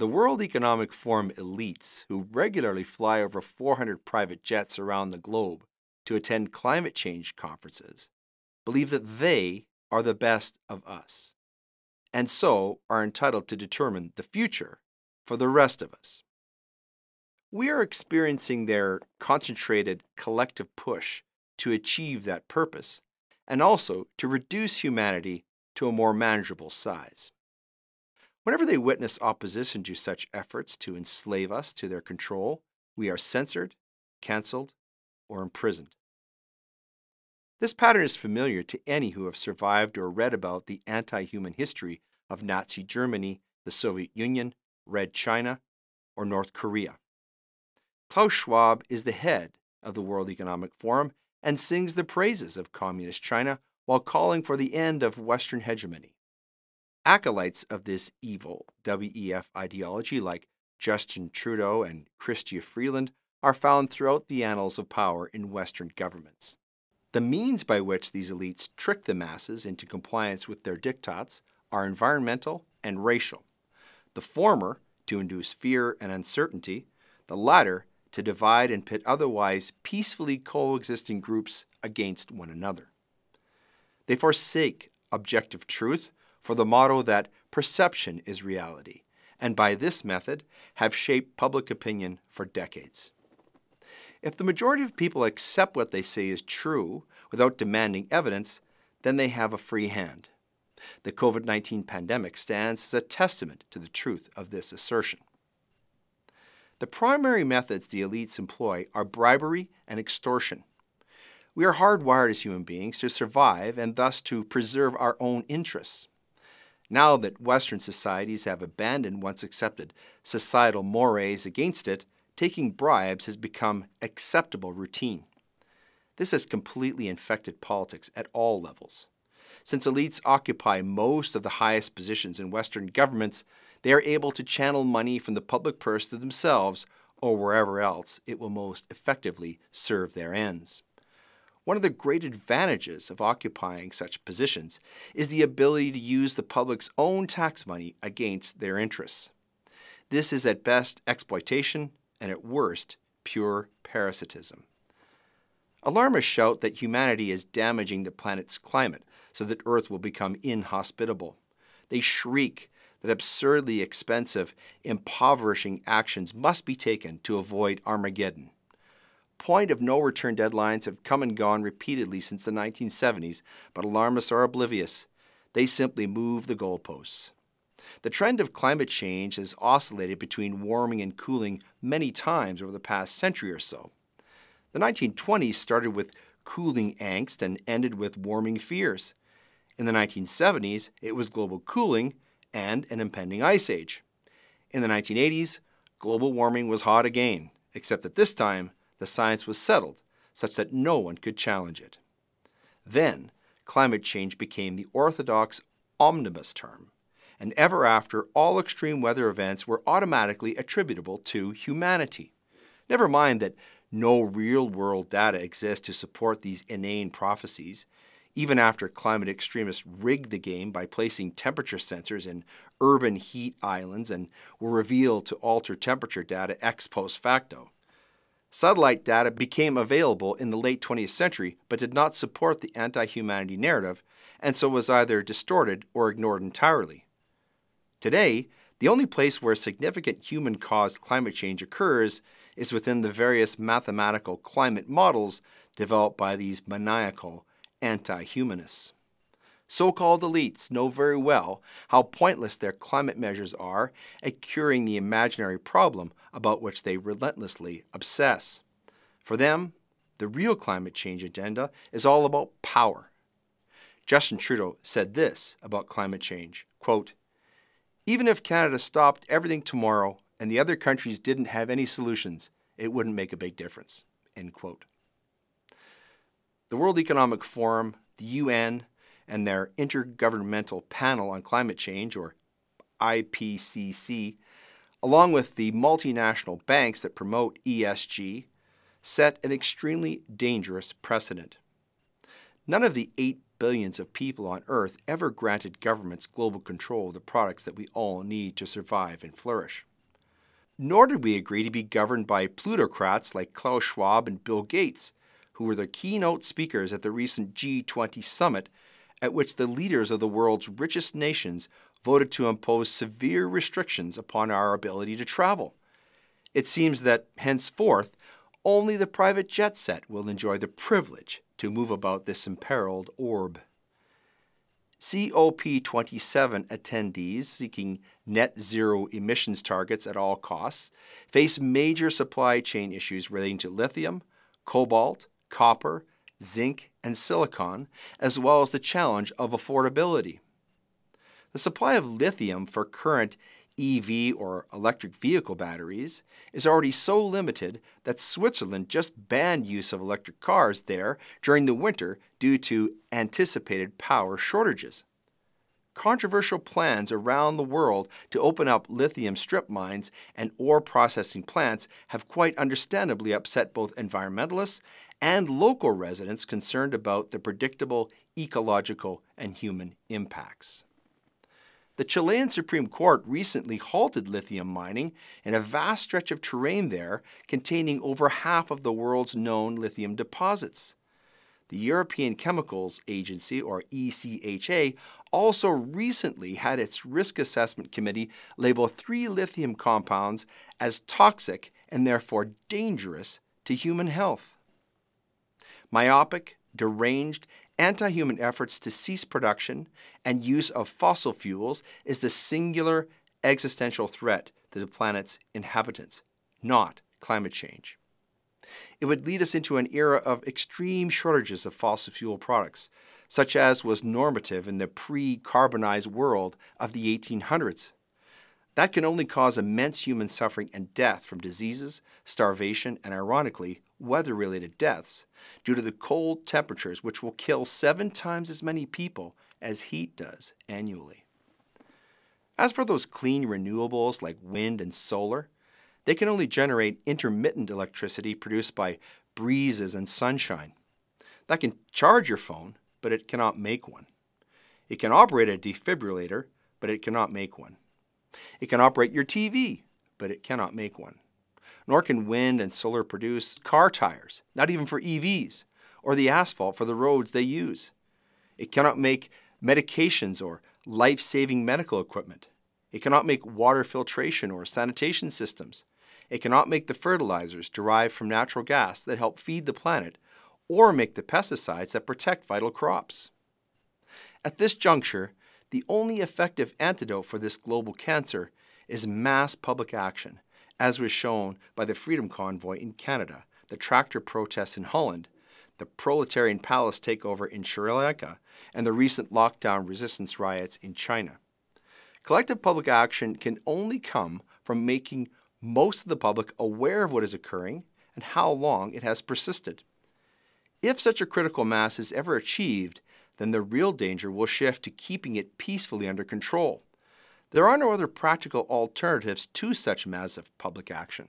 The World Economic Forum elites, who regularly fly over 400 private jets around the globe to attend climate change conferences, believe that they are the best of us, and so are entitled to determine the future for the rest of us. We are experiencing their concentrated collective push to achieve that purpose and also to reduce humanity to a more manageable size. Whenever they witness opposition to such efforts to enslave us to their control, we are censored, cancelled, or imprisoned. This pattern is familiar to any who have survived or read about the anti human history of Nazi Germany, the Soviet Union, Red China, or North Korea. Klaus Schwab is the head of the World Economic Forum and sings the praises of Communist China while calling for the end of Western hegemony. Acolytes of this evil WEF ideology, like Justin Trudeau and Chrystia Freeland, are found throughout the annals of power in Western governments. The means by which these elites trick the masses into compliance with their diktats are environmental and racial. The former, to induce fear and uncertainty, the latter, to divide and pit otherwise peacefully coexisting groups against one another. They forsake objective truth for the motto that perception is reality, and by this method have shaped public opinion for decades. If the majority of people accept what they say is true without demanding evidence, then they have a free hand. The COVID 19 pandemic stands as a testament to the truth of this assertion. The primary methods the elites employ are bribery and extortion. We are hardwired as human beings to survive and thus to preserve our own interests. Now that Western societies have abandoned once accepted societal mores against it, taking bribes has become acceptable routine. This has completely infected politics at all levels. Since elites occupy most of the highest positions in Western governments, they are able to channel money from the public purse to themselves or wherever else it will most effectively serve their ends. One of the great advantages of occupying such positions is the ability to use the public's own tax money against their interests. This is at best exploitation and at worst pure parasitism. Alarmists shout that humanity is damaging the planet's climate so that Earth will become inhospitable. They shriek that absurdly expensive, impoverishing actions must be taken to avoid Armageddon. Point of no return deadlines have come and gone repeatedly since the 1970s, but alarmists are oblivious. They simply move the goalposts. The trend of climate change has oscillated between warming and cooling many times over the past century or so. The 1920s started with cooling angst and ended with warming fears. In the 1970s, it was global cooling and an impending ice age. In the 1980s, global warming was hot again, except that this time the science was settled such that no one could challenge it. Then, climate change became the orthodox omnibus term, and ever after, all extreme weather events were automatically attributable to humanity. Never mind that no real world data exists to support these inane prophecies, even after climate extremists rigged the game by placing temperature sensors in urban heat islands and were revealed to alter temperature data ex post facto. Satellite data became available in the late 20th century but did not support the anti humanity narrative and so was either distorted or ignored entirely. Today, the only place where significant human caused climate change occurs is within the various mathematical climate models developed by these maniacal anti humanists. So called elites know very well how pointless their climate measures are at curing the imaginary problem about which they relentlessly obsess. For them, the real climate change agenda is all about power. Justin Trudeau said this about climate change quote, Even if Canada stopped everything tomorrow and the other countries didn't have any solutions, it wouldn't make a big difference. End quote. The World Economic Forum, the UN, and their Intergovernmental Panel on Climate Change, or IPCC, along with the multinational banks that promote ESG, set an extremely dangerous precedent. None of the 8 billions of people on Earth ever granted governments global control of the products that we all need to survive and flourish. Nor did we agree to be governed by plutocrats like Klaus Schwab and Bill Gates, who were the keynote speakers at the recent G20 summit, at which the leaders of the world's richest nations voted to impose severe restrictions upon our ability to travel. It seems that henceforth only the private jet set will enjoy the privilege to move about this imperiled orb. COP27 attendees seeking net zero emissions targets at all costs face major supply chain issues relating to lithium, cobalt, copper, zinc, and silicon, as well as the challenge of affordability. The supply of lithium for current EV or electric vehicle batteries is already so limited that Switzerland just banned use of electric cars there during the winter due to anticipated power shortages. Controversial plans around the world to open up lithium strip mines and ore processing plants have quite understandably upset both environmentalists and local residents concerned about the predictable ecological and human impacts. The Chilean Supreme Court recently halted lithium mining in a vast stretch of terrain there containing over half of the world's known lithium deposits. The European Chemicals Agency, or ECHA, also recently had its Risk Assessment Committee label three lithium compounds as toxic and therefore dangerous to human health. Myopic, deranged, anti human efforts to cease production and use of fossil fuels is the singular existential threat to the planet's inhabitants, not climate change. It would lead us into an era of extreme shortages of fossil fuel products, such as was normative in the pre carbonized world of the 1800s. That can only cause immense human suffering and death from diseases, starvation, and ironically, weather related deaths due to the cold temperatures, which will kill seven times as many people as heat does annually. As for those clean renewables like wind and solar, they can only generate intermittent electricity produced by breezes and sunshine. That can charge your phone, but it cannot make one. It can operate a defibrillator, but it cannot make one. It can operate your TV, but it cannot make one nor can wind and solar produce car tires, not even for EVs, or the asphalt for the roads they use. It cannot make medications or life saving medical equipment. It cannot make water filtration or sanitation systems. It cannot make the fertilizers derived from natural gas that help feed the planet or make the pesticides that protect vital crops. At this juncture, the only effective antidote for this global cancer is mass public action as was shown by the Freedom Convoy in Canada, the tractor protests in Holland, the proletarian palace takeover in Sri Lanka, and the recent lockdown resistance riots in China. Collective public action can only come from making most of the public aware of what is occurring and how long it has persisted. If such a critical mass is ever achieved, then the real danger will shift to keeping it peacefully under control. There are no other practical alternatives to such massive public action.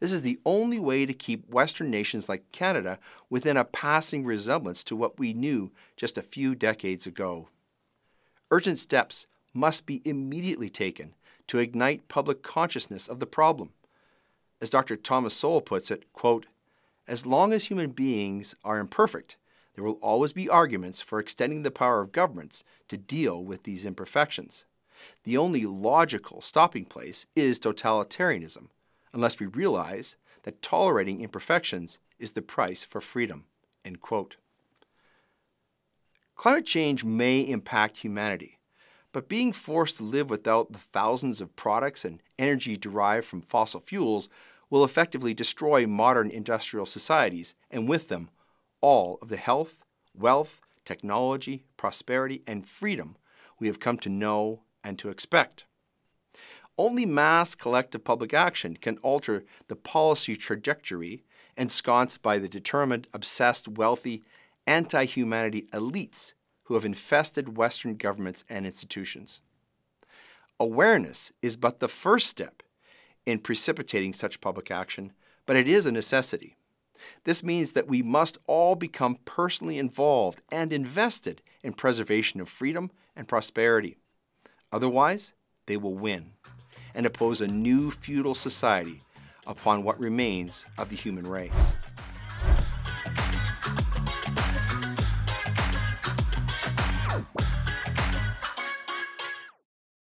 This is the only way to keep Western nations like Canada within a passing resemblance to what we knew just a few decades ago. Urgent steps must be immediately taken to ignite public consciousness of the problem. As Dr. Thomas Sowell puts it, quote, as long as human beings are imperfect, there will always be arguments for extending the power of governments to deal with these imperfections. The only logical stopping place is totalitarianism, unless we realize that tolerating imperfections is the price for freedom. Climate change may impact humanity, but being forced to live without the thousands of products and energy derived from fossil fuels will effectively destroy modern industrial societies, and with them, all of the health, wealth, technology, prosperity, and freedom we have come to know and to expect. Only mass collective public action can alter the policy trajectory ensconced by the determined, obsessed, wealthy, anti humanity elites who have infested Western governments and institutions. Awareness is but the first step in precipitating such public action, but it is a necessity. This means that we must all become personally involved and invested in preservation of freedom and prosperity. Otherwise, they will win. and oppose a new feudal society upon what remains of the human race.